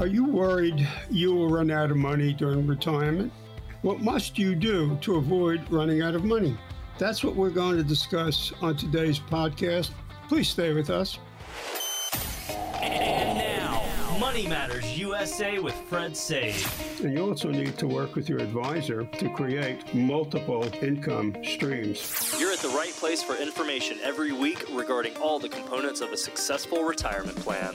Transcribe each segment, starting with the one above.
Are you worried you will run out of money during retirement? What must you do to avoid running out of money? That's what we're going to discuss on today's podcast. Please stay with us. And now, Money Matters USA with Fred Sage. And you also need to work with your advisor to create multiple income streams. You're at the right place for information every week regarding all the components of a successful retirement plan.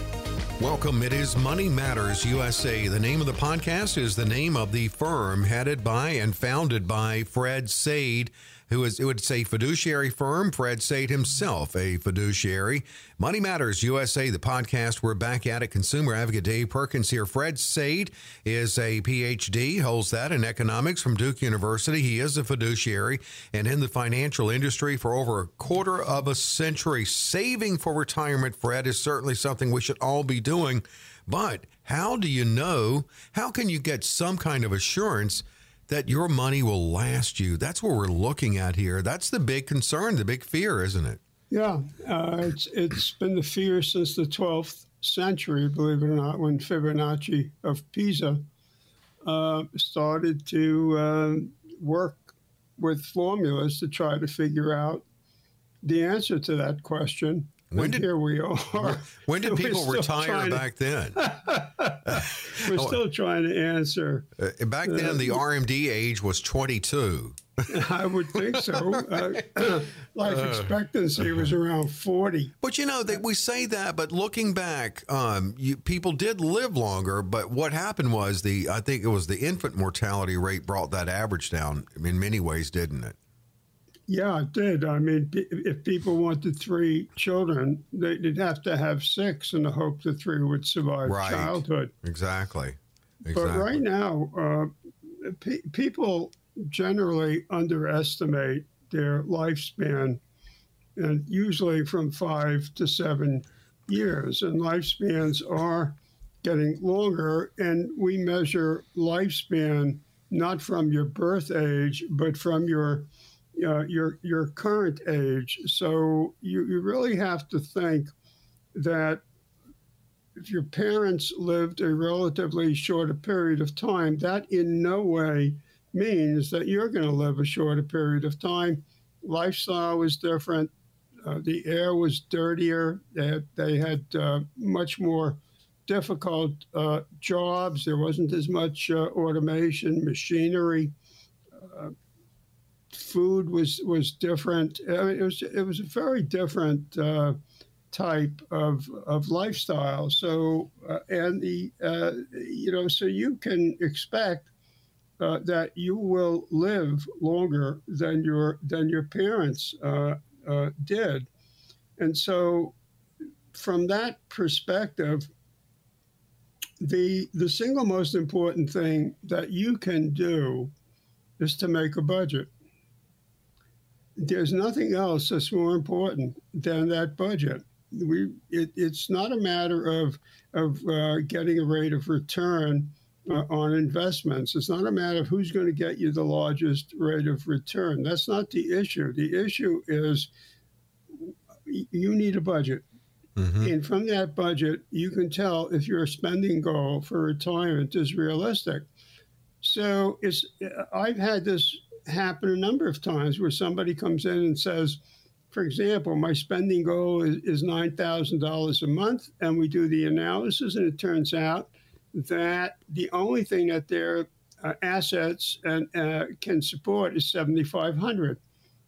Welcome. It is Money Matters USA. The name of the podcast is the name of the firm headed by and founded by Fred Saide who is, it would say fiduciary firm, Fred Saide himself, a fiduciary. Money Matters USA, the podcast. We're back at it. Consumer advocate Dave Perkins here. Fred Saide is a PhD, holds that in economics from Duke University. He is a fiduciary and in the financial industry for over a quarter of a century. Saving for retirement, Fred, is certainly something we should all be doing. But how do you know? How can you get some kind of assurance? That your money will last you. That's what we're looking at here. That's the big concern, the big fear, isn't it? Yeah, uh, it's it's been the fear since the 12th century, believe it or not, when Fibonacci of Pisa uh, started to uh, work with formulas to try to figure out the answer to that question. When did, here we are. When did people retire back to, then? we're oh, still trying to answer. Uh, back then, the RMD age was 22. I would think so. Uh, life uh, expectancy was around 40. But you know, they, we say that, but looking back, um, you, people did live longer. But what happened was the, I think it was the infant mortality rate brought that average down in many ways, didn't it? Yeah, it did. I mean, if people wanted three children, they'd have to have six in the hope the three would survive right. childhood. Exactly. exactly. But right now, uh, pe- people generally underestimate their lifespan, and usually from five to seven years. And lifespans are getting longer, and we measure lifespan not from your birth age, but from your uh, your your current age. So you, you really have to think that if your parents lived a relatively shorter period of time, that in no way means that you're going to live a shorter period of time. Lifestyle was different. Uh, the air was dirtier. They had, they had uh, much more difficult uh, jobs. There wasn't as much uh, automation, machinery food was was different. I mean, it was it was a very different uh, type of of lifestyle. So uh, and the uh, you know so you can expect. Uh, that you will live longer than your than your parents uh, uh, did, and so from that perspective, the the single most important thing that you can do is to make a budget there's nothing else that's more important than that budget. We, it, it's not a matter of, of uh, getting a rate of return uh, on investments. It's not a matter of who's going to get you the largest rate of return. That's not the issue. The issue is you need a budget. Mm-hmm. And from that budget, you can tell if your spending goal for retirement is realistic. So it's I've had this happen a number of times where somebody comes in and says, for example, my spending goal is, is $9,000 a month, and we do the analysis, and it turns out that the only thing that their uh, assets and, uh, can support is 7500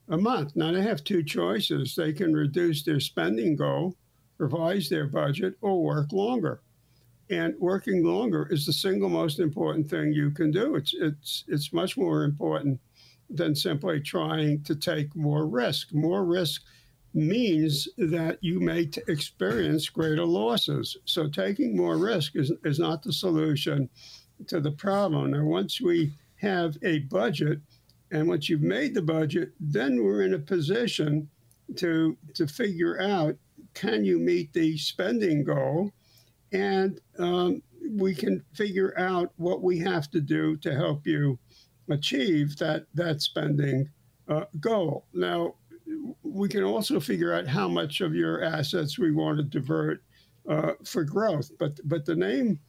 a month. Now, they have two choices. They can reduce their spending goal, revise their budget, or work longer. And working longer is the single most important thing you can do. It's, it's, it's much more important than simply trying to take more risk. More risk means that you may t- experience greater losses. So taking more risk is, is not the solution to the problem. Now, once we have a budget And once you've made the budget, then we're in a position to to figure out can you meet the spending goal, and um, we can figure out what we have to do to help you achieve that that spending uh, goal. Now, we can also figure out how much of your assets we want to divert uh, for growth. But but the name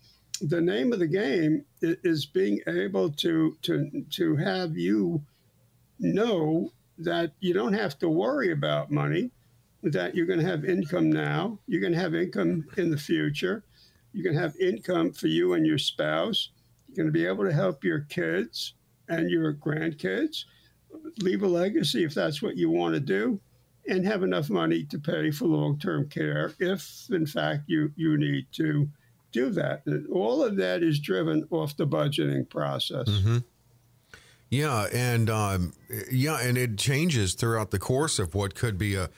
the name of the game is being able to to to have you know that you don't have to worry about money, that you're going to have income now, you're going to have income in the future, you're going to have income for you and your spouse, you're going to be able to help your kids and your grandkids, leave a legacy if that's what you want to do, and have enough money to pay for long term care if, in fact, you, you need to do that. All of that is driven off the budgeting process. Mm-hmm. Yeah, and um, yeah, and it changes throughout the course of what could be a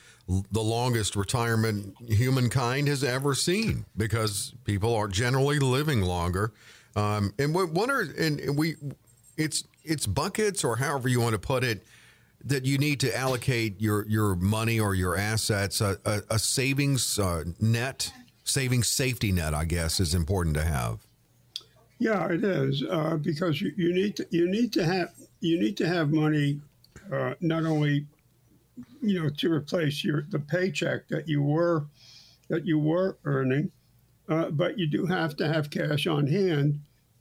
the longest retirement humankind has ever seen because people are generally living longer. Um, and what, what are and we it's it's buckets or however you want to put it that you need to allocate your your money or your assets a, a, a savings uh, net savings safety net I guess is important to have. Yeah, it is uh, because you, you need to you need to have you need to have money uh, not only you know to replace your the paycheck that you were that you were earning, uh, but you do have to have cash on hand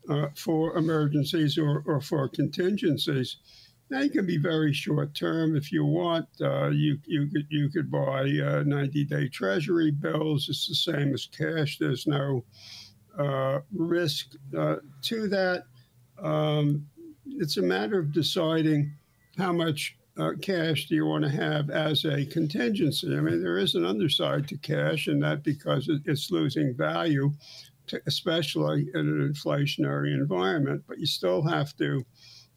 uh, for emergencies or, or for contingencies. You can be very short term if you want. Uh, you you could you could buy uh, ninety day Treasury bills. It's the same as cash. There's no uh, risk uh, to that. Um, it's a matter of deciding how much uh, cash do you want to have as a contingency. I mean, there is an underside to cash, and that because it's losing value, to, especially in an inflationary environment. But you still have to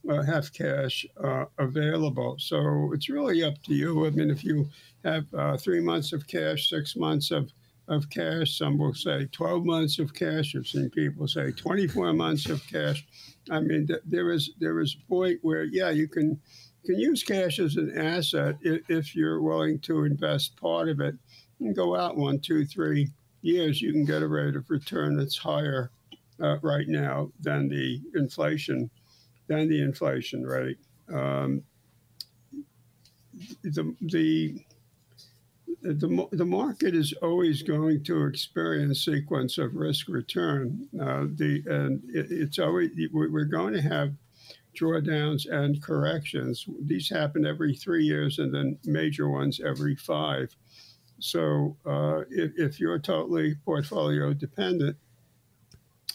uh, have cash uh, available. So it's really up to you. I mean, if you have uh, three months of cash, six months of of cash. Some will say 12 months of cash. I've seen people say 24 months of cash. I mean, th- there is there is a point where yeah, you can can use cash as an asset if, if you're willing to invest part of it and go out one, two, three years. You can get a rate of return that's higher uh, right now than the inflation than the inflation rate. Um, the the the, the market is always going to experience sequence of risk return. Uh, the and it, it's always we're going to have drawdowns and corrections. These happen every three years, and then major ones every five. So uh, if, if you're totally portfolio dependent,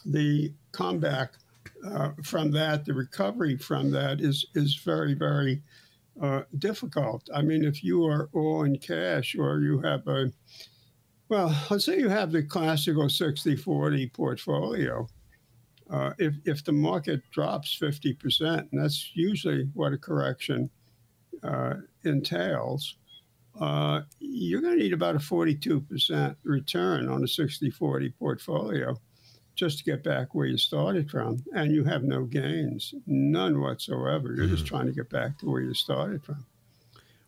the comeback uh, from that, the recovery from that is is very very uh, difficult. I mean, if you are all in cash or you have a, well, let's say you have the classical 60 40 portfolio. Uh, if, if the market drops 50%, and that's usually what a correction uh, entails, uh, you're going to need about a 42% return on a 60 40 portfolio just to get back where you started from, and you have no gains, none whatsoever. You're mm-hmm. just trying to get back to where you started from.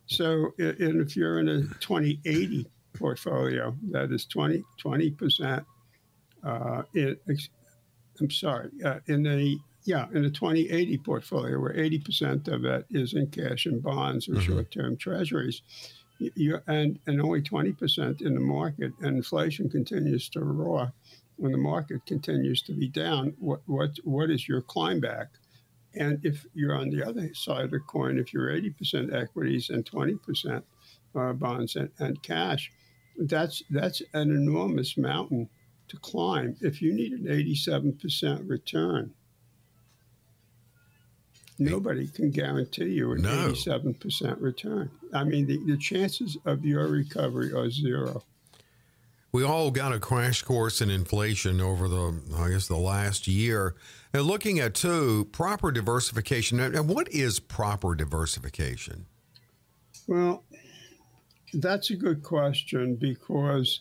So, and if you're in a 20 80 portfolio, that is 20, 20%, Uh, I'm sorry, uh, in a yeah, in a 2080 portfolio where 80 percent of it is in cash and bonds or mm-hmm. short-term treasuries, you, and and only 20 percent in the market, and inflation continues to roar when the market continues to be down, what what what is your climb back? And if you're on the other side of the coin, if you're 80% equities and 20% uh, bonds and, and cash, that's that's an enormous mountain to climb. If you need an 87% return, nobody can guarantee you an no. 87% return. I mean, the, the chances of your recovery are zero we all got a crash course in inflation over the, I guess, the last year. And looking at two proper diversification. And what is proper diversification? Well, that's a good question because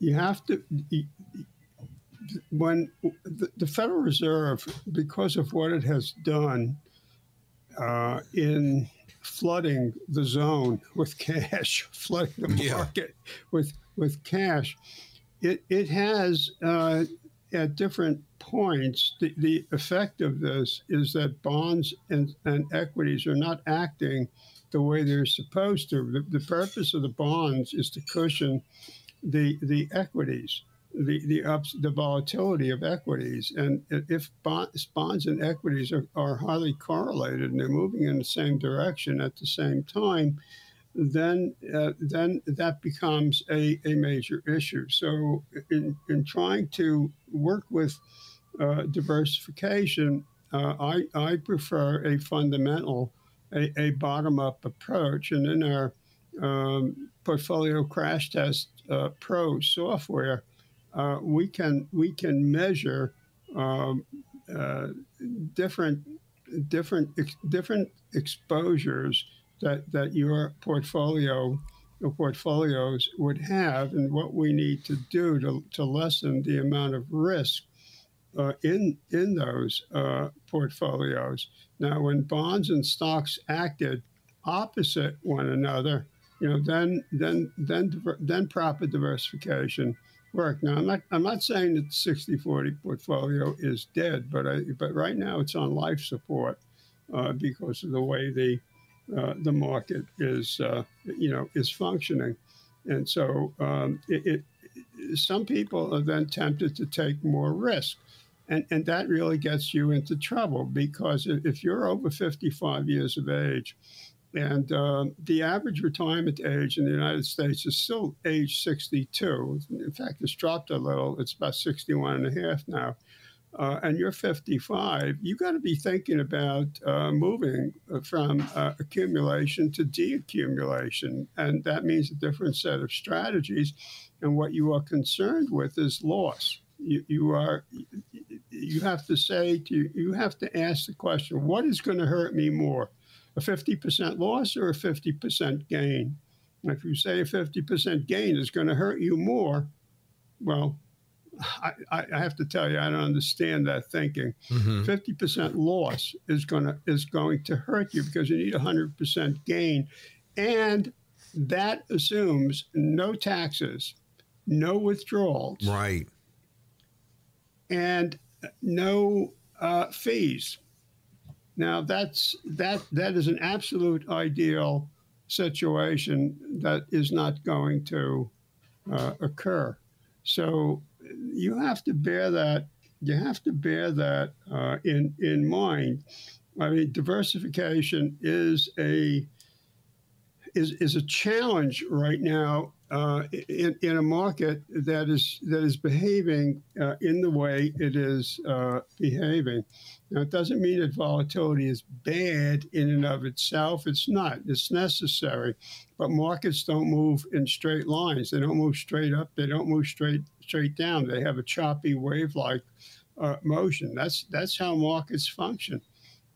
you have to. When the Federal Reserve, because of what it has done, uh, in flooding the zone with cash, flooding the Yeah. market with with cash. It it has uh, at different points the, the effect of this is that bonds and, and equities are not acting the way they're supposed to. The, the purpose of the bonds is to cushion the the equities, the the ups, the volatility of equities, and if bonds, bonds and equities are, are highly correlated and they're moving in the same direction at the same time, then uh, then that becomes a, a major issue. So in in trying to work with uh, diversification, uh, I I prefer a fundamental a, a bottom up approach. And in our um, portfolio crash test uh, pro software, uh, we can we can measure um, uh, different different ex- different exposures that that your portfolio your portfolios would have, and what we need to do to, to lessen the amount of risk uh, in in those uh, portfolios. Now, when bonds and stocks acted opposite one another, you know, then then then then proper diversification worked. Now, I'm not I'm not saying that the 60-40 portfolio is dead, but I, but right now it's on life support uh, because of the way the uh, the market is uh, you know is functioning, and so um, it, it some people are then tempted to take more risk. And, and that really gets you into trouble because if you're over 55 years of age, and um, the average retirement age in the United States is still age 62. In fact, it's dropped a little. It's about 61 and a half now. Uh, and you're 55, you got to be thinking about uh, moving from uh, accumulation to deaccumulation. And that means a different set of strategies. And what you are concerned with is loss. You, you are you have to say to you have to ask the question what is going to hurt me more a 50% loss or a 50% gain and if you say a 50% gain is going to hurt you more well I, I have to tell you i don't understand that thinking Mhm. 50% loss is going to is going to hurt you because you need 100% gain and that assumes no taxes no withdrawals Right. and no uh, fees. Now that's that that is an absolute ideal situation that is not going to uh, occur. So you have to bear that you have to bear that uh, in in mind. I mean, diversification is a is is a challenge right now uh, in, in a market that is that is behaving uh, in the way it is uh, behaving. Now, it doesn't mean that volatility is bad in and of itself. It's not. It's necessary, but markets don't move in straight lines. They don't move straight up. They don't move straight straight down. They have a choppy wave-like uh, motion. That's that's how markets function.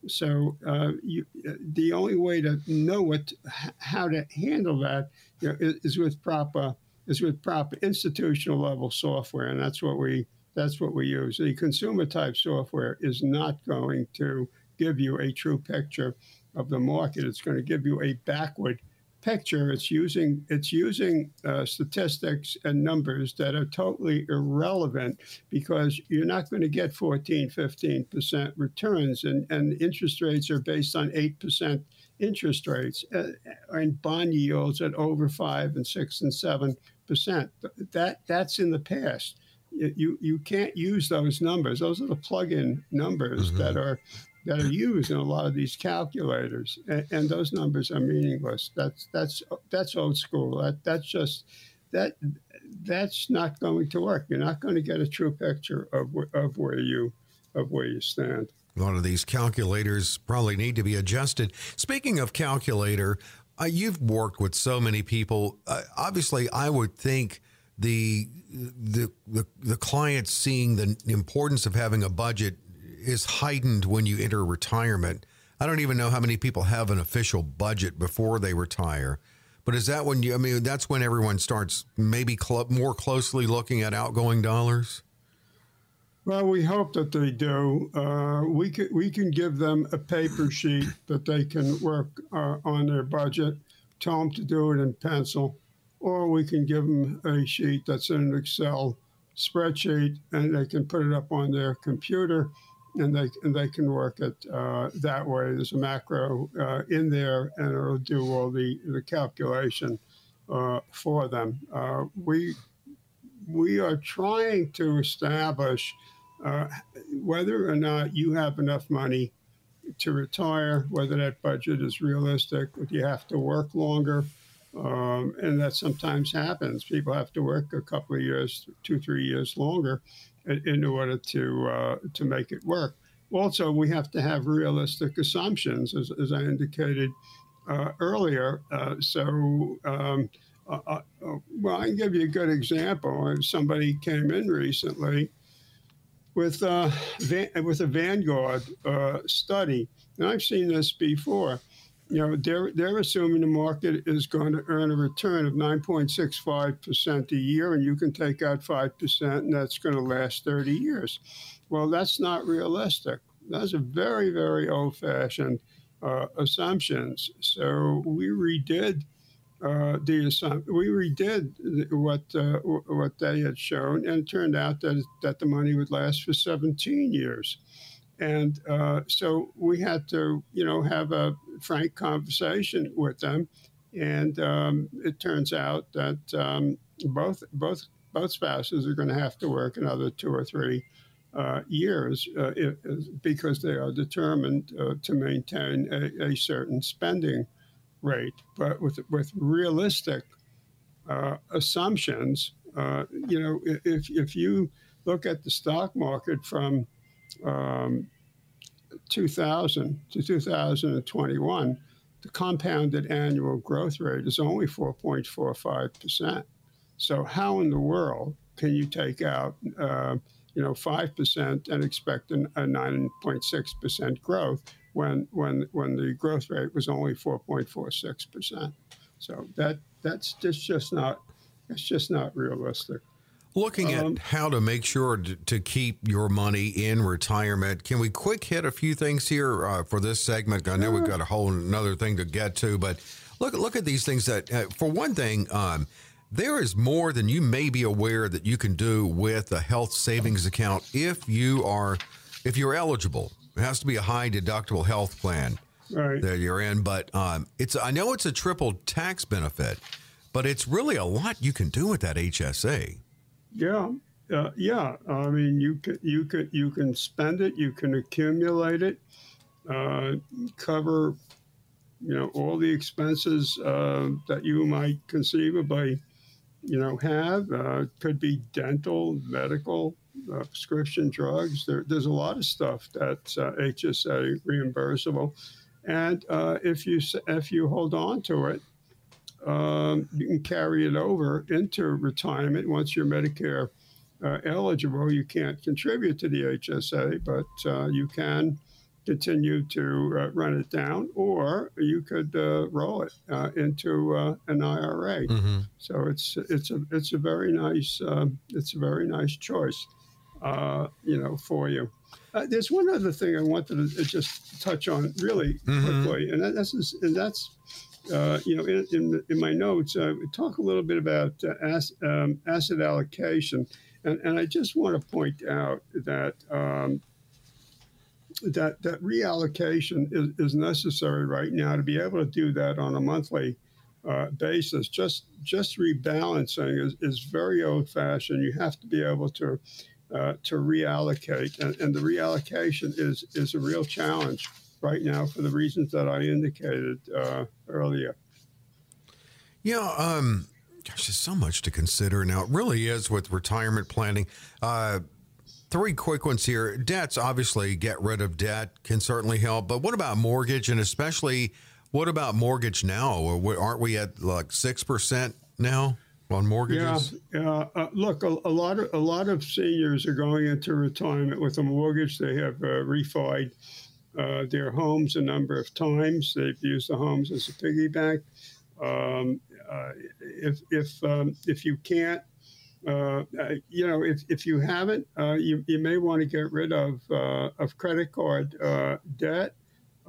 So uh, you, the only way to know what how to handle that you know, is, with proper is with proper institutional level software, and that's what we that's what we use. The consumer type software is not going to give you a true picture of the market. It's going to give you a backward picture. It's using it's using uh, statistics and numbers that are totally irrelevant because you're not going to get 14, 15 percent returns, and and interest rates are based on eight percent interest rates uh, and bond yields at over five and six and seven percent. That that's in the past. You you can't use those numbers. Those are the plug-in numbers Mhm. that are that are used in a lot of these calculators, and, and those numbers are meaningless. That's that's that's old school. That that's just that that's not going to work. You're not going to get a true picture of of where you of where you stand. A lot of these calculators probably need to be adjusted. Speaking of calculator, uh, you've worked with so many people. Uh, obviously, I would think the, the the the seeing the importance of having a budget is heightened when you enter retirement. I don't even know how many people have an official budget before they retire. But is that when you? I mean, that's when everyone starts maybe cl- more closely looking at outgoing dollars. Well, we hope that they do. Uh, we can we can give them a paper sheet that they can work uh, on their budget. Tell them to do it in pencil, or we can give them a sheet that's in an Excel spreadsheet, and they can put it up on their computer, and they and they can work it uh, that way. There's a macro uh, in there, and it'll do all the the calculation uh, for them. Uh, we we are trying to establish uh, whether or not you have enough money to retire, whether that budget is realistic, if you have to work longer. Um, and that sometimes happens. People have to work a couple of years, two, three years longer in, in order to uh, to make it work. Also, we have to have realistic assumptions, as, as I indicated uh, earlier. Uh, so, um, uh, well, I can give you a good example. Somebody came in recently with uh, with a Vanguard uh, study, and I've seen this before. You know, they're they're assuming the market is going to earn a return of 9.65 percent a year, and you can take out five percent, and that's going to last 30 years. Well, that's not realistic. That's a very very old-fashioned uh, assumptions. So we redid uh, the we redid what uh, what they had shown, and it turned out that that the money would last for 17 years, and uh, so we had to you know have a frank conversation with them, and um, it turns out that um, both both both spouses are going to have to work another two or three. Uh, years uh, because they are determined uh, to maintain a, a certain spending rate, but with with realistic uh, assumptions. Uh, you know, if if you look at the stock market from um, 2000 to 2021, the compounded annual growth rate is only 4.45 percent. So how in the world can you take out uh, you know, 5% and expect a 9.6% growth when, when, when the growth rate was only 4.46%. So that, that's just, just not, it's just not realistic. Looking at um, how to make sure to, to, keep your money in retirement, can we quick hit a few things here uh, for this segment? I know we've got a whole another thing to get to, but look look at these things that, uh, for one thing, um, there is more than you may be aware that you can do with a health savings account if you are if you're eligible. It has to be a high deductible health plan right. that you're in, but um, it's I know it's a triple tax benefit, but it's really a lot you can do with that HSA. Yeah, uh, yeah. I mean, you can you can you can spend it, you can accumulate it, uh, cover you know all the expenses uh, that you might conceivably you know, have. Uh, could be dental, medical, uh, prescription drugs. There, there's a lot of stuff that's uh, HSA reimbursable, and uh, if you if you hold on to it, um, you can carry it over into retirement once you're Medicare uh, eligible. You can't contribute to the HSA, but uh, you can continue to uh, run it down, or you could uh, roll it uh, into uh, an IRA. Mm-hmm. So it's it's a it's a very nice um, it's a very nice choice, uh, you know, for you. Uh, there's one other thing I wanted to just touch on really mm-hmm. quickly, and that's and that's. Uh, you know, in, in, in, my notes, we talk a little bit about as, um, asset allocation, and, and I just want to point out that um, that that reallocation is, is necessary right now to be able to do that on a monthly uh, basis. Just just rebalancing is, is very old fashioned. You have to be able to uh, to reallocate, and, and the reallocation is is a real challenge right now for the reasons that I indicated uh, earlier. Yeah, um, gosh, there's so much to consider now. It really is with retirement planning. Uh, three quick ones here. Debts, obviously, get rid of debt can certainly help. But what about mortgage? And especially, what about mortgage now? Aren't we at like 6% now? On mortgages? Yeah, yeah. Uh, look, a, a, lot of a lot of seniors are going into retirement with a mortgage. They have uh, refied uh, their homes a number of times. They've used the homes as a piggy bank. Um, uh, if if um, if you can't uh, you know, if, if you haven't, uh, you, you may want to get rid of uh, of credit card uh, debt.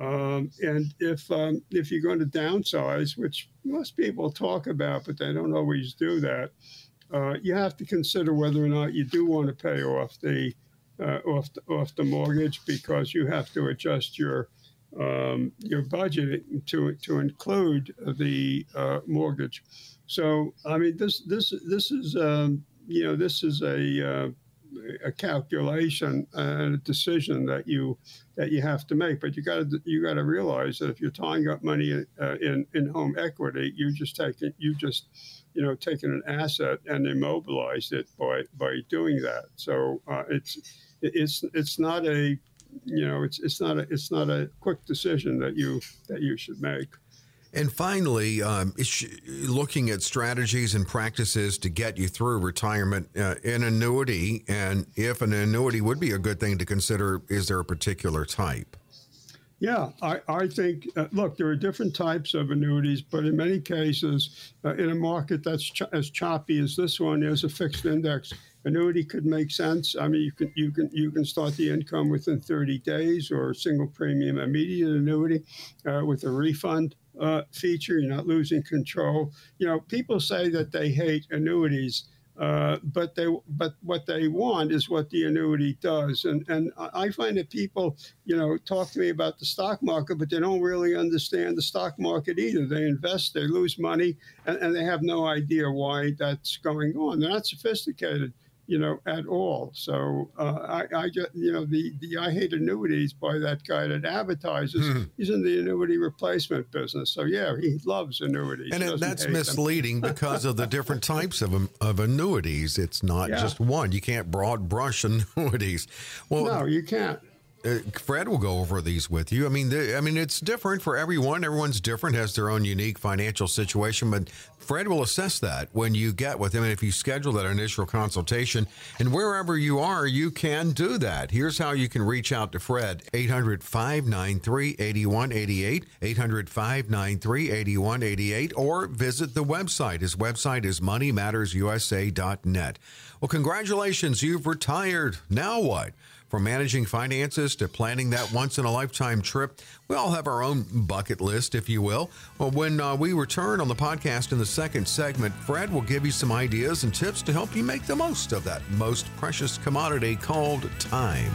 Um, and if um, if you're going to downsize, which most people talk about, but they don't always do that, uh, you have to consider whether or not you do want to pay off the uh, off the, off the mortgage because you have to adjust your um, your budget to to include the mortgage. So I mean, this this this is um, you know this is a uh, a calculation and a decision that you that you have to make. But you got to you got to realize that if you're tying up money uh, in in home equity, you just taking you just you know taking an asset and immobilized it by by doing that. So uh, it's it's it's not a you know it's it's not a it's not a quick decision that you that you should make. And finally, um, looking at strategies and practices to get you through retirement, uh, an annuity, and if an annuity would be a good thing to consider, is there a particular type? Yeah, I, I think, uh, look, there are different types of annuities, but in many cases, uh, in a market that's as choppy as this one is, a fixed index annuity could make sense. I mean, you can you can you can start the income within 30 days, or a single premium immediate annuity uh, with a refund uh, feature. You're not losing control. You know, people say that they hate annuities. Uh, but they, but what they want is what the annuity does, and and I find that people, you know, talk to me about the stock market, but they don't really understand the stock market either. They invest, they lose money, and, and they have no idea why that's going on. They're not sophisticated you know, at all. So uh, I, I just, you know, the, the I hate annuities by that guy that advertises. Mm-hmm. He's in the annuity replacement business. So yeah, he loves annuities. And it, that's misleading because of the different types of of annuities. It's not yeah. just one. You can't broad brush annuities. Well, no, you can't. Uh, Fred will go over these with you. I mean, the, I mean, it's different for everyone. Everyone's different, has their own unique financial situation. But Fred will assess that when you get with him, and if you schedule that initial consultation, and wherever you are, you can do that. Here's how you can reach out to Fred: 800 593 8188, 800 593 8188, or visit the website. His website is moneymattersusa.net. Well, congratulations, you've retired. Now what? From managing finances to planning that once in a lifetime trip, we all have our own bucket list, if you will. Well, when uh, we return on the podcast in the second segment, Fred will give you some ideas and tips to help you make the most of that most precious commodity called time.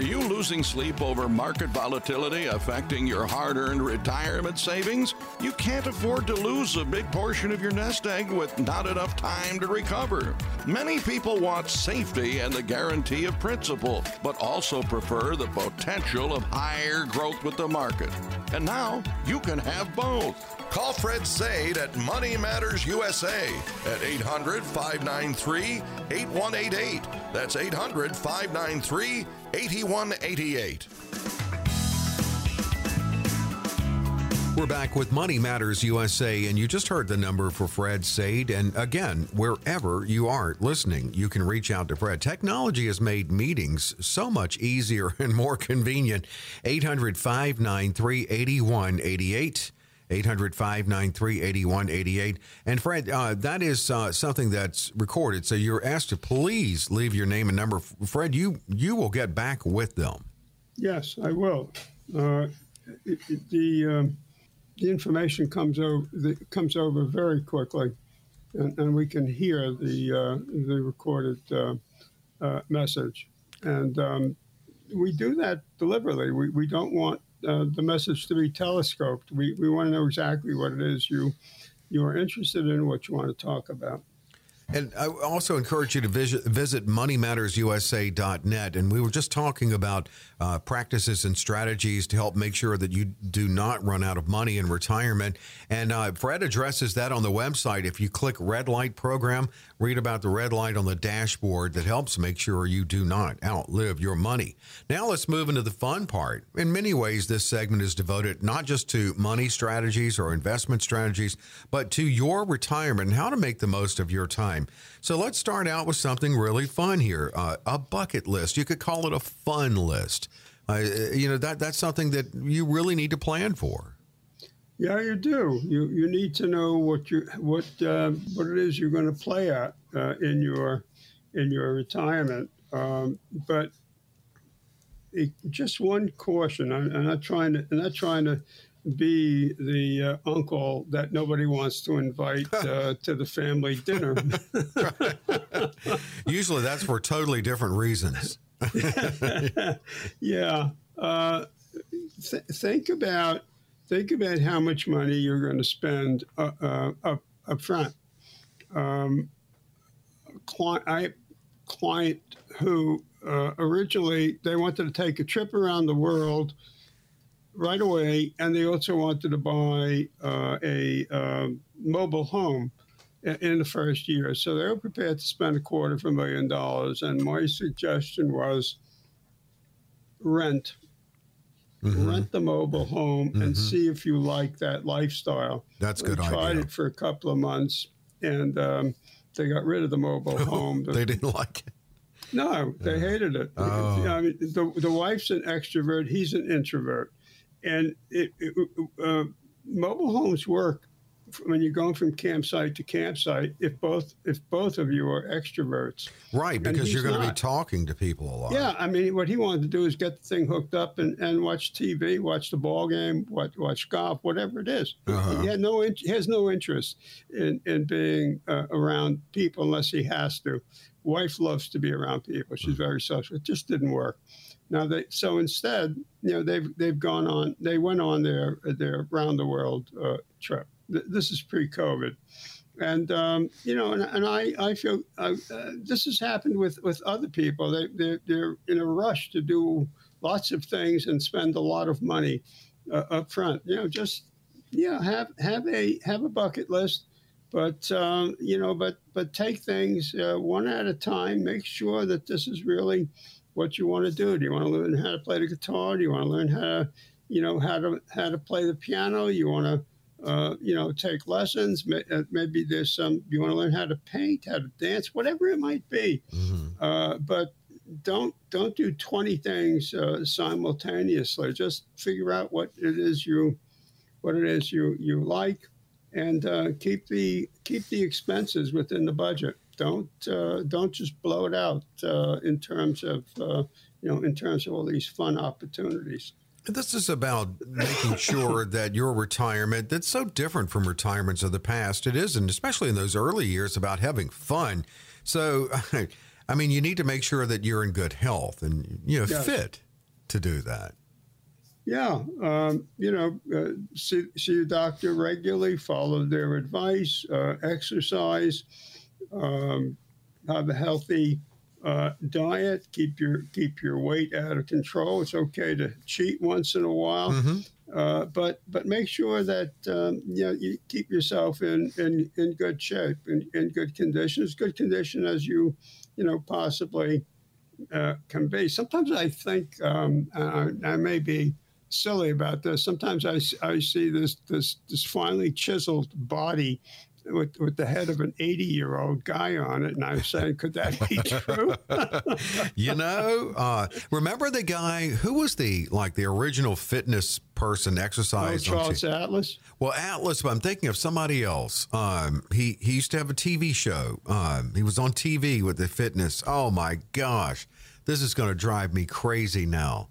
Are you losing sleep over market volatility affecting your hard earned retirement savings? You can't afford to lose a big portion of your nest egg with not enough time to recover. Many people want safety and the guarantee of principal, but also prefer the potential of higher growth with the market. And now you can have both. Call Fred Zaid at Money Matters USA at 800 593 8188. That's 800 593 8188. We're back with Money Matters USA, and you just heard the number for Fred Zaid. And again, wherever you are listening, you can reach out to Fred. Technology has made meetings so much easier and more convenient. 800 593 8188. 800 593 8188. And Fred, uh, that is uh, something that's recorded. So you're asked to please leave your name and number. Fred, you, you will get back with them. Yes, I will. Uh, it, it, the, um, the information comes over, the, comes over very quickly, and, and we can hear the, uh, the recorded uh, uh, message. And um, we do that deliberately. We, we don't want uh, the message to be telescoped. We, we want to know exactly what it is you you are interested in, what you want to talk about. And I also encourage you to visit, visit moneymattersusa.net. And we were just talking about uh, practices and strategies to help make sure that you do not run out of money in retirement. And uh, Fred addresses that on the website. If you click red light program, read about the red light on the dashboard that helps make sure you do not outlive your money. Now let's move into the fun part. In many ways, this segment is devoted not just to money strategies or investment strategies, but to your retirement and how to make the most of your time. So let's start out with something really fun here uh, a bucket list. You could call it a fun list. Uh, you know, that, that's something that you really need to plan for. Yeah, you do. You you need to know what you what uh, what it is you're going to play at uh, in your in your retirement. Um, but it, just one caution. I'm, I'm, not trying to. I'm not trying to be the uh, uncle that nobody wants to invite uh, to the family dinner. Usually, that's for totally different reasons. yeah. Uh, th- think about think about how much money you're going to spend uh, uh, up, up front. Um, client, I, client who uh, originally they wanted to take a trip around the world right away, and they also wanted to buy uh, a um, mobile home in the first year. So they were prepared to spend a quarter of a million dollars. And my suggestion was rent Mm-hmm. rent the mobile home mm-hmm. and see if you like that lifestyle. That's good. We tried idea. it for a couple of months, and um, they got rid of the mobile home. they didn't like it. No, they yeah. hated it. Oh. I mean, the the wife's an extrovert; he's an introvert, and it, it, uh, mobile homes work when you're going from campsite to campsite if both if both of you are extroverts. Right because you're going to be talking to people a lot. Yeah i mean what he wanted to do is get the thing hooked up and, and watch tv watch the ball game watch, watch golf whatever it is. Uh-huh. he had no he has no interest in, in being uh, around people unless he has to. Wife loves to be around people. She's mm-hmm. very social. It just didn't work now they so instead you know they've they've gone on they went on their their round the world uh, trip this is pre-COVID, and um, you know, and, and I, I feel uh, this has happened with with other people. They they're, they're, in a rush to do lots of things and spend a lot of money uh, up front. You know, just yeah, have have a have a bucket list, but um, you know, but but take things uh, one at a time. Make sure that this is really what you want to do. Do you want to learn how to play the guitar? Do you want to learn how to you know how to how to play the piano? You want to uh, you know, take lessons. Uh, maybe there's some, you want to learn how to paint, how to dance, whatever it might be. Mm-hmm. Uh, but don't don't do 20 things uh, simultaneously. Just figure out what it is you what it is you you like, and uh, keep the keep the expenses within the budget. Don't uh, don't just blow it out in terms of you know in terms of all these fun opportunities. This is about making sure that your retirement, that's so different from retirements of the past. It isn't, especially in those early years, about having fun. So, I mean, you need to make sure that you're in good health and, you know, yes. fit to do that. Yeah. Um, you know, uh, see, see your doctor regularly, follow their advice, uh, exercise, um, have a healthy uh, diet, keep your keep your weight out of control. It's okay to cheat once in a while, mm-hmm. uh, but but make sure that um, you know you keep yourself in in, in good shape, in, in good condition, as good condition as you you know possibly uh, can be. Sometimes I think um, I, I may be silly about this. Sometimes I, I see this this this finely chiseled body with, with the head of an 80 year old guy on it. And I was saying, could that be true? you know, uh, remember the guy who was the like the original fitness person exercise? Oh, Charles Atlas. Well, Atlas, but I'm thinking of somebody else. Um, he, he used to have a TV show. Um, he was on TV with the fitness. Oh my gosh. This is going to drive me crazy now.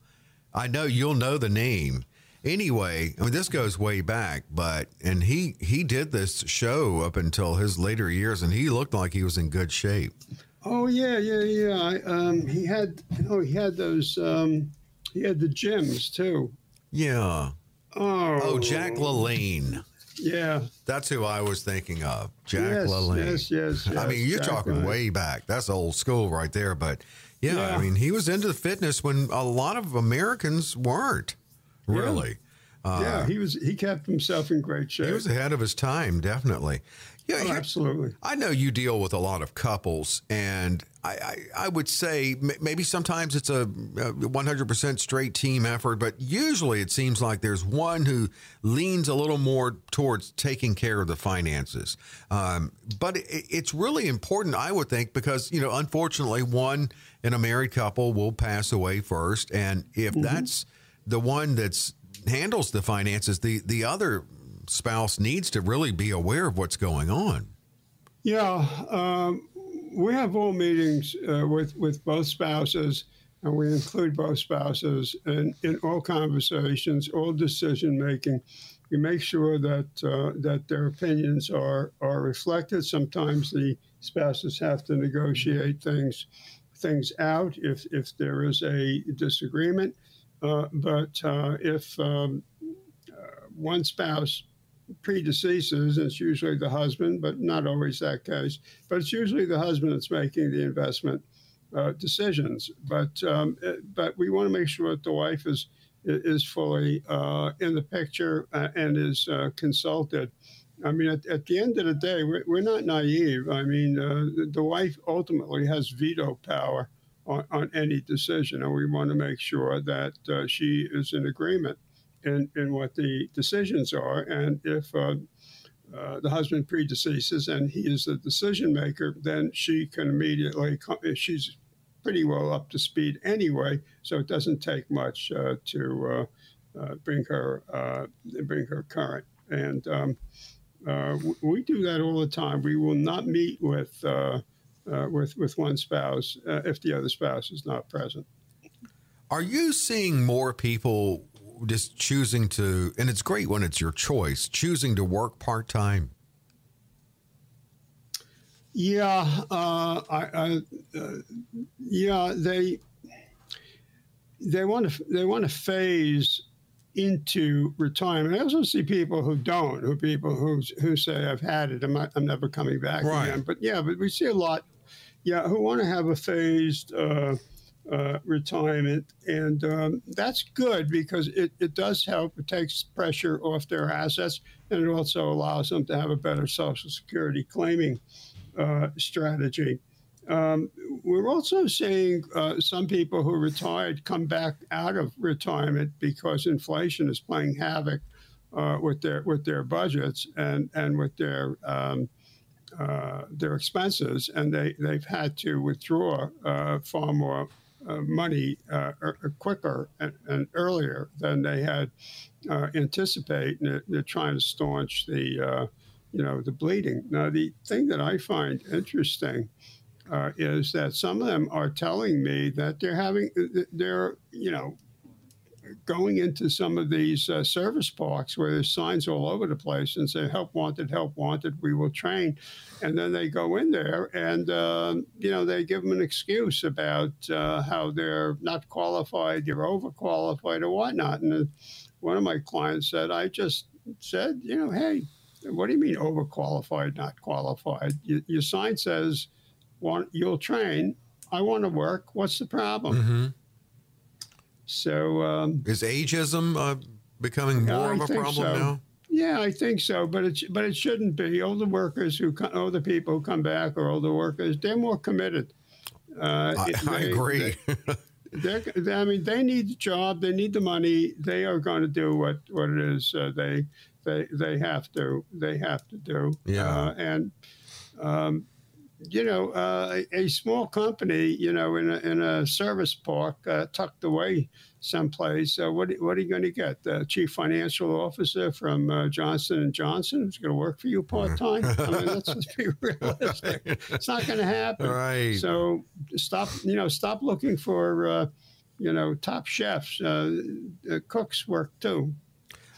I know you'll know the name anyway, I mean, this goes way back, but and he he did this show up until his later years, and he looked like he was in good shape. Oh yeah, yeah, yeah. I, um, he had oh he had those um, he had the gyms too. Yeah. Oh. Oh, Jack LaLanne. Yeah. That's who I was thinking of. Jack yes, LaLanne. Yes, yes, yes. I mean, you're Jack talking way back. That's old school right there. But yeah, Yeah. I mean, he was into fitness when a lot of Americans weren't. Really. Uh, yeah, he was. He kept himself in great shape. He was ahead of his time, definitely. Yeah, Oh, absolutely. I know you deal with a lot of couples, and I, I, I would say maybe sometimes it's a, a 100% straight team effort, but usually it seems like there's one who leans a little more towards taking care of the finances. Um, but it, it's really important, I would think, because, you know, unfortunately, one in a married couple will pass away first. And if that's the one that's handles the finances, the, the other spouse needs to really be aware of what's going on. Yeah, um, we have all meetings uh, with with both spouses, and we include both spouses in, in all conversations, all decision making. We make sure that uh, that their opinions are are reflected. Sometimes the spouses have to negotiate things things out if if there is a disagreement. Uh, but uh, if um, uh, one spouse predeceases, it's usually the husband, but not always that case. But it's usually the husband that's making the investment uh, decisions. But um, eh, but we want to make sure that the wife is is fully uh, in the picture and is consulted. I mean, at, at, the end of the day, we're, we're not naive. I mean, the, the, wife ultimately has veto power on, on, any decision, and we want to make sure that uh, she is in agreement in, in what the decisions are. And if uh, uh, the husband predeceases and he is the decision maker, then she can immediately, she's pretty well up to speed anyway, so it doesn't take much uh, to uh, uh, bring her bring her current. And um, we do that all the time. We will not meet with with with one spouse if the other spouse is not present. Are you seeing more people just choosing to, and it's great when it's your choice, choosing to work part time? Yeah, uh, I, I uh, yeah, they they want to they want to phase into retirement. I also see people who don't, who people who who say I've had it, I'm not, I'm never coming back right. again. But yeah, but we see a lot, yeah, who want to have a phased. Uh, uh, retirement. And um, that's good because it, it does help. It takes pressure off their assets and it also allows them to have a better Social Security claiming uh, strategy. Um, we're also seeing uh, some people who retired come back out of retirement because inflation is playing havoc uh, with their with their budgets and and with their um, uh, their expenses, and they they've had to withdraw uh, far more uh, money uh, er, er, quicker and, and, earlier than they had uh, anticipated. They're, they're, trying to staunch the, you know, the bleeding. Now, the thing that I find interesting is that some of them are telling me that they're having, they're, you know, going into some of these uh, service parks where there's signs all over the place and say help wanted help wanted we will train. And then they go in there and uh, you know they give them an excuse about uh, how they're not qualified you're overqualified or whatnot. And one of my clients said i just said you know hey what do you mean overqualified not qualified? You, your sign says want, you'll train. I want to work. What's the problem? Mm-hmm. So um, is ageism uh, becoming more of a problem so. now? Yeah, I think so, but it but it shouldn't be. Older workers who older people who come back or older workers, they're more committed. Uh, I, they, I, agree. they, they, I mean, they need the job, they need the money. They are going to do what what it is uh, they they they have to they have to do. Yeah, uh, and um, you know, uh, a, small company, you know, in a, in a service park uh, tucked away someplace, uh, what, what are you going to get? The chief financial officer from uh, Johnson and Johnson who's going to work for you part time? I mean, let's just be realistic. It's not going to happen. Right. So stop, you know, stop looking for, uh, you know, top chefs. Uh, cooks work too.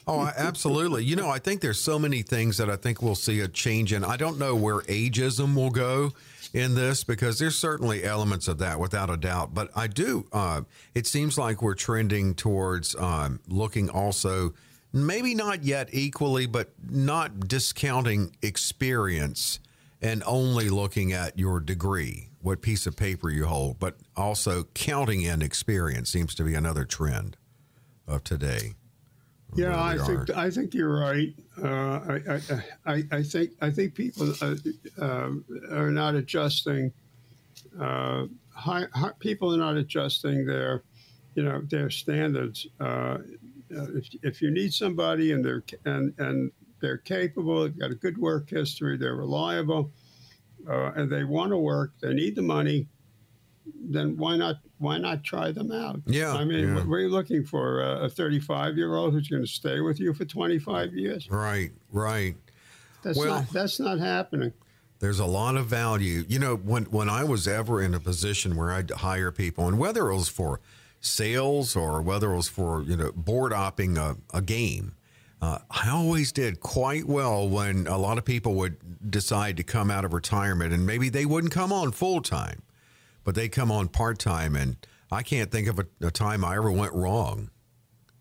Oh, absolutely. You know, I think there's so many things that I think we'll see a change in. I don't know where ageism will go in this because there's certainly elements of that without a doubt. But I do, uh, it seems like we're trending towards um, looking also, maybe not yet equally, but not discounting experience and only looking at your degree, what piece of paper you hold, but also counting in experience seems to be another trend of today. Yeah, I think I think you're right. Uh, I, I, I think I think people uh, uh, are not adjusting. Uh, high, high, people are not adjusting their, you know, their standards. Uh, uh, if, if you need somebody and they're and and they're capable, they've got a good work history, they're reliable, and they want to work, they need the money. Then why not why not try them out? Yeah, I mean, yeah. what, what are you looking for? A 35 year old who's going to stay with you for 25 years? Right, right. That's Well- not that's not happening. There's a lot of value. You know, when when I was ever in a position where I'd hire people, and whether it was for sales or whether it was for you know board opping a, a game, uh, I always did quite well when a lot of people would decide to come out of retirement, and maybe they wouldn't come on full time, but they come on part time, and I can't think of a, a time I ever went wrong.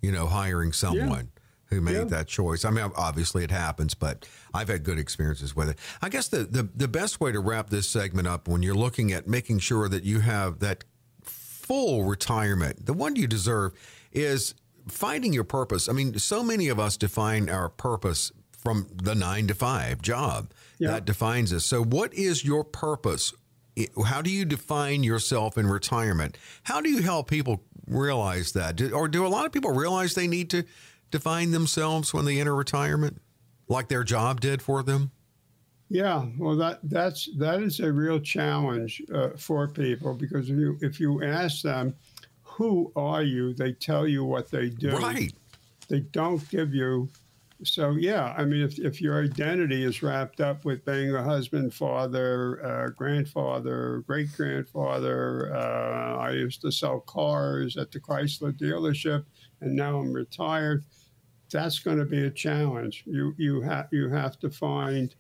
You know, hiring someone who made Yeah. that choice. I mean, obviously it happens, but I've had good experiences with it. I guess the, the, the best way to wrap this segment up when you're looking at making sure that you have that full retirement, the one you deserve, is finding your purpose. I mean, so many of us define our purpose from the nine to five job Yeah. that defines us. So, what is your purpose? How do you define yourself in retirement? How do you help people realize that? Do, or do a lot of people realize they need to define themselves when they enter retirement, like their job did for them? Yeah, well, that that's that is a real challenge uh, for people because if you if you ask them, who are you? They tell you what they do. Right. They don't give you. So yeah, I mean, if if your identity is wrapped up with being a husband, father, uh, grandfather, great grandfather, uh, I used to sell cars at the Chrysler dealership, and now I'm retired. That's going to be a challenge. You you have you have to find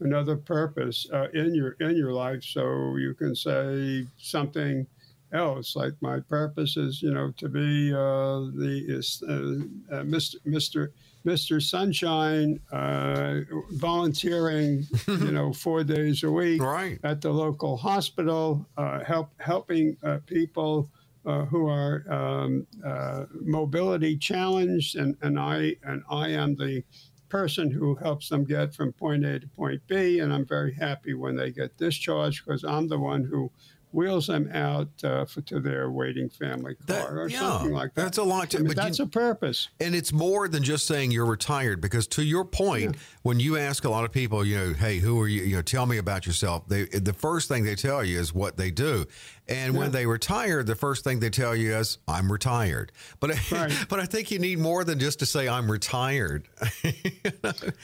another purpose uh, in your in your life so you can say something else like my purpose is you know to be uh, the uh, uh, Mr. Mr. Mr. Sunshine uh, volunteering you know four days a week Right. at the local hospital uh, help helping uh, people uh, who are um, uh, mobility challenged and, and I and I am the person who helps them get from point A to point B, and I'm very happy when they get discharged because I'm the one who wheels them out uh, for, to their waiting family car That- or yeah, something like that. that's a lot to- I mean, but you- that's a purpose. And it's more than just saying you're retired because to your point, when you ask a lot of people, you know, hey, who are you? You know, tell me about yourself. They the first thing they tell you is what they do. And when they retire, the first thing they tell you is I'm retired. But Right. but I think you need more than just to say I'm retired.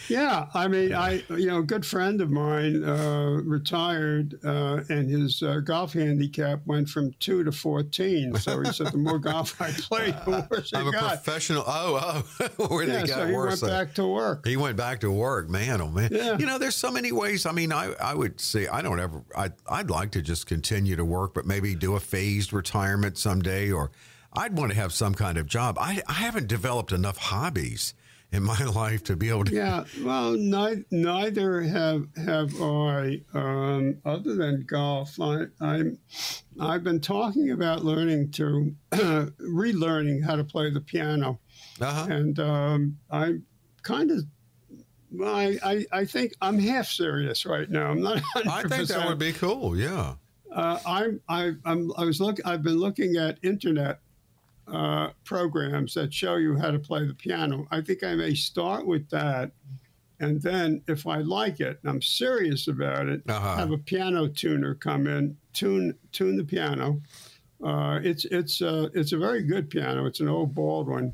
Yeah, I mean, I you know, a good friend of mine uh, retired, uh, and his uh, golf handicap went from two to fourteen. So he said, the more golf I play, the worse I'm a got. professional. Oh, oh, where Yeah, they got so he worse. went back to work. He went back to work, man. Oh man, Yeah. you know, there's so many ways. I mean, I, I would say I don't ever. I I'd like to just continue to work, but maybe do a phased retirement someday, or I'd want to have some kind of job. I I haven't developed enough hobbies in my life to be able to. Yeah, well, ni- neither have have I. Um, other than golf, I, I'm I've been talking about learning to relearning how to play the piano, Uh-huh. and um, I'm kind of. I, I, I think I'm half serious right now. I'm not. 100%. I think that would be cool. Yeah. Uh, I'm, I, I'm, I was look. I've been looking at internet uh, programs that show you how to play the piano. I think I may start with that, and then if I like it, and I'm serious about it, Uh-huh. have a piano tuner come in, tune tune the piano. Uh, it's it's uh, it's a very good piano. It's an old Baldwin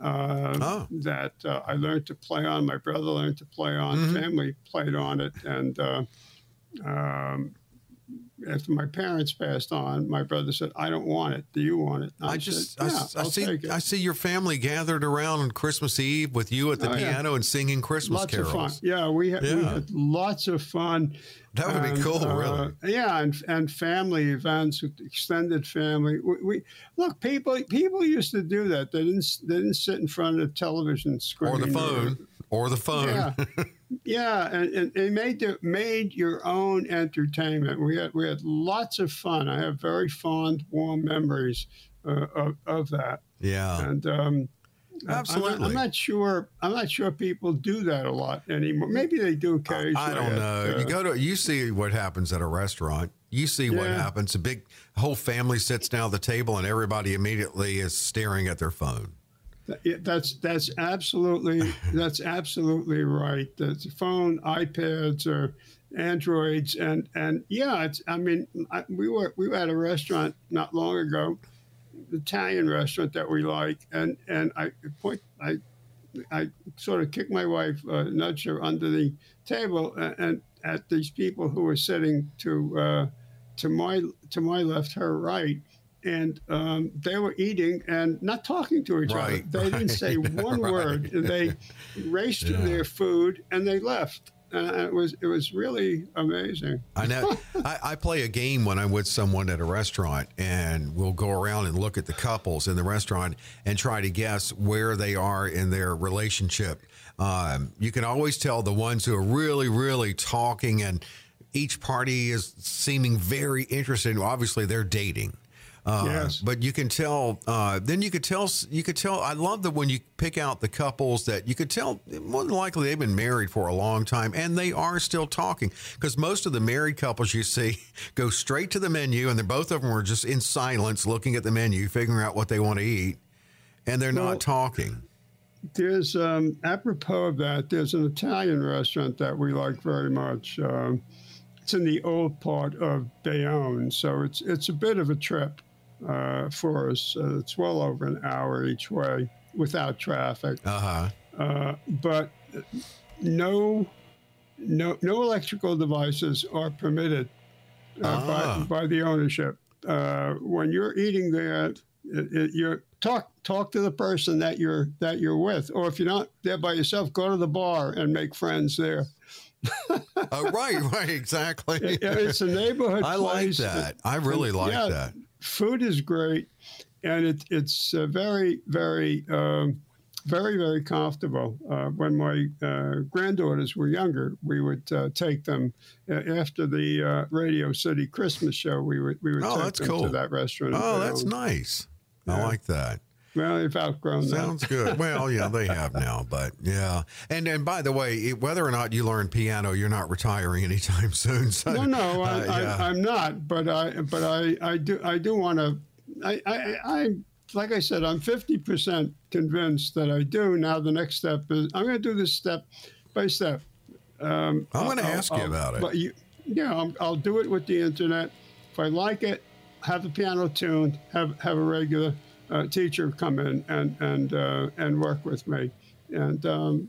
uh, Oh. that uh, I learned to play on. My brother learned to play on. Mm-hmm. Family played on it, and uh, um, after my parents passed on, my brother said, "I don't want it. Do you want it?" And I said, just "Yeah, I, I see take it." I see your family gathered around on Christmas Eve with you at the Oh, yeah. piano and singing Christmas lots carols. of fun. Yeah, we had, we had lots of fun. That would be cool, uh, really. Yeah, and and family events, with extended family. We, we look people people used to do that. They didn't they didn't sit in front of the television screen Or the phone. Or the phone. Yeah, yeah, and, and they made the, made your own entertainment. We had we had lots of fun. I have very fond, warm memories uh, of, of that. Yeah. And um, I'm not- Absolutely. I'm, not sure. I'm not sure people do that a lot anymore. Maybe they do occasionally. I don't know. uh, you go to you see what happens at a restaurant. You see what happens. A big whole family sits down at the table and everybody immediately is staring at their phone. That's that's absolutely that's absolutely right. The phone, iPads or androids and and yeah, it's. I mean, I, we were we were at a restaurant not long ago, Italian restaurant that we like, and and I point I. I sort of kicked my wife, uh, nudged her under the table, and, and at these people who were sitting to uh, to my to my left, her right, and um, they were eating and not talking to each Right, other. They didn't say one right. word. They raced Yeah. their food and they left. And it was it was really amazing. I know. I, I play a game when I'm with someone at a restaurant, and we'll go around and look at the couples in the restaurant and try to guess where they are in their relationship. Um, you can always tell the ones who are really, really talking, and each party is seeming very interested. Obviously, they're dating. Uh, Yes. But you can tell. Uh, then you could tell. You could tell. I love that when you pick out the couples that you could tell more than likely they've been married for a long time and they are still talking. Because most of the married couples you see go straight to the menu and then both of them are just in silence, looking at the menu, figuring out what they want to eat, and they're Well, not talking. There's um, apropos of that. There's an Italian restaurant that we like very much. Um, it's in the old part of Bayonne, so it's it's a bit of a trip uh, for us. Uh, it's well over an hour each way without traffic. Uh huh. Uh, but no, no, no electrical devices are permitted uh, Ah. by, by the ownership. Uh, when you're eating there, it, it, you're talk talk to the person that you're that you're with, or if you're not there by yourself, go to the bar and make friends there. Oh, right, right, exactly. It- it's a neighborhood. I like that. I really like yeah, that. Food is great, and it, it's uh, very, very, um, very, very comfortable. Uh, when my uh, granddaughters were younger, we would uh, take them uh, after the uh, Radio City Christmas show. We would we would Oh, take them cool. to that restaurant. Oh, that's um, nice. I like that. Well, they've outgrown that. Sounds good. Well, yeah, they have now, but yeah. And and by the way, whether or not you learn piano, you're not retiring anytime soon. So, No, no, I, uh, yeah. I, I'm not. But I, but I, I do, I do want to. I, I, I, like I said, I'm 50 percent convinced that I do. Now the next step is I'm going to do this step by step. Um, I'm going to I'll- ask you I'll- about it. But you, yeah, I'm, I'll do it with the internet. If I like it, have the piano tuned. Have have a regular uh, teacher come in and and uh, and work with me, and um,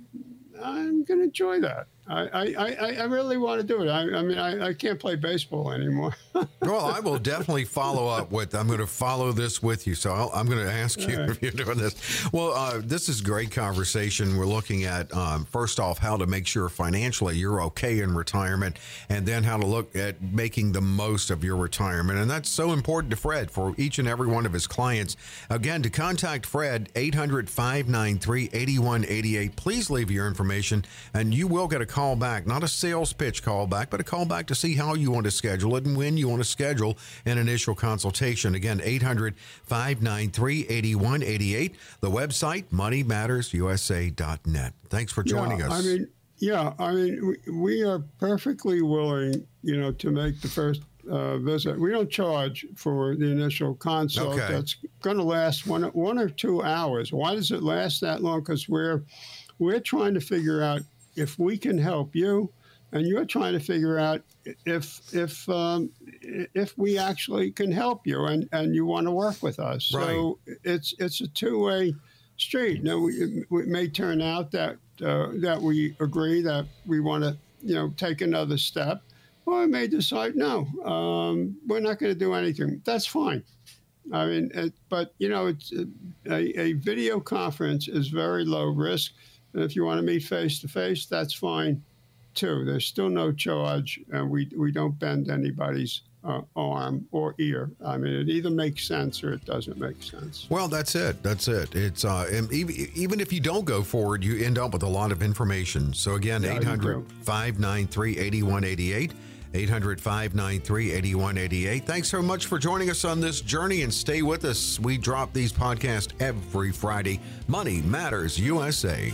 I'm going to enjoy that. I, I, I, I really want to do it. I, I mean, I, I can't play baseball anymore. well, I will definitely follow up with. I'm going to follow this with you. So I'll, I'm going to ask you All right. if you're doing this. Well, uh, this is great conversation. We're looking at um, first off how to make sure financially you're okay in retirement, and then how to look at making the most of your retirement, and that's so important to Fred for each and every one of his clients. Again, to contact Fred, 800-593-8188. Please leave your information, and you will get a call back. Not a sales pitch call back, but a call back to see how you want to schedule it and when you want to schedule an initial consultation. Again, 800-593-8188. The website, moneymattersusa.net. Thanks for joining yeah, us. I mean, yeah, I mean, we, we are perfectly willing, you know, to make the first uh, visit. We don't charge for the initial consult. Okay. That's going to last one one or two hours. Why does it last that long? Because we're we're trying to figure out if we can help you, and you're trying to figure out if if um, if we actually can help you, and, and you want to work with us. So it's it's a two way street. Now, we, it may turn out that uh, that we agree that we want to, you know, take another step, or we may decide no, um, we're not going to do anything. That's fine. I mean, it, but you know, it's a, a video conference is very low risk. And if you want to meet face to face, that's fine too. There's still no charge, and we we don't bend anybody's uh, arm or ear. I mean, it either makes sense or it doesn't make sense. Well, that's it. That's it. It's uh, even, even if you don't go forward, you end up with a lot of information. So again, Yeah, you 800 593 8188. 800 593 8188. Thanks so much for joining us on this journey and stay with us. We drop these podcasts every Friday. Money Matters USA.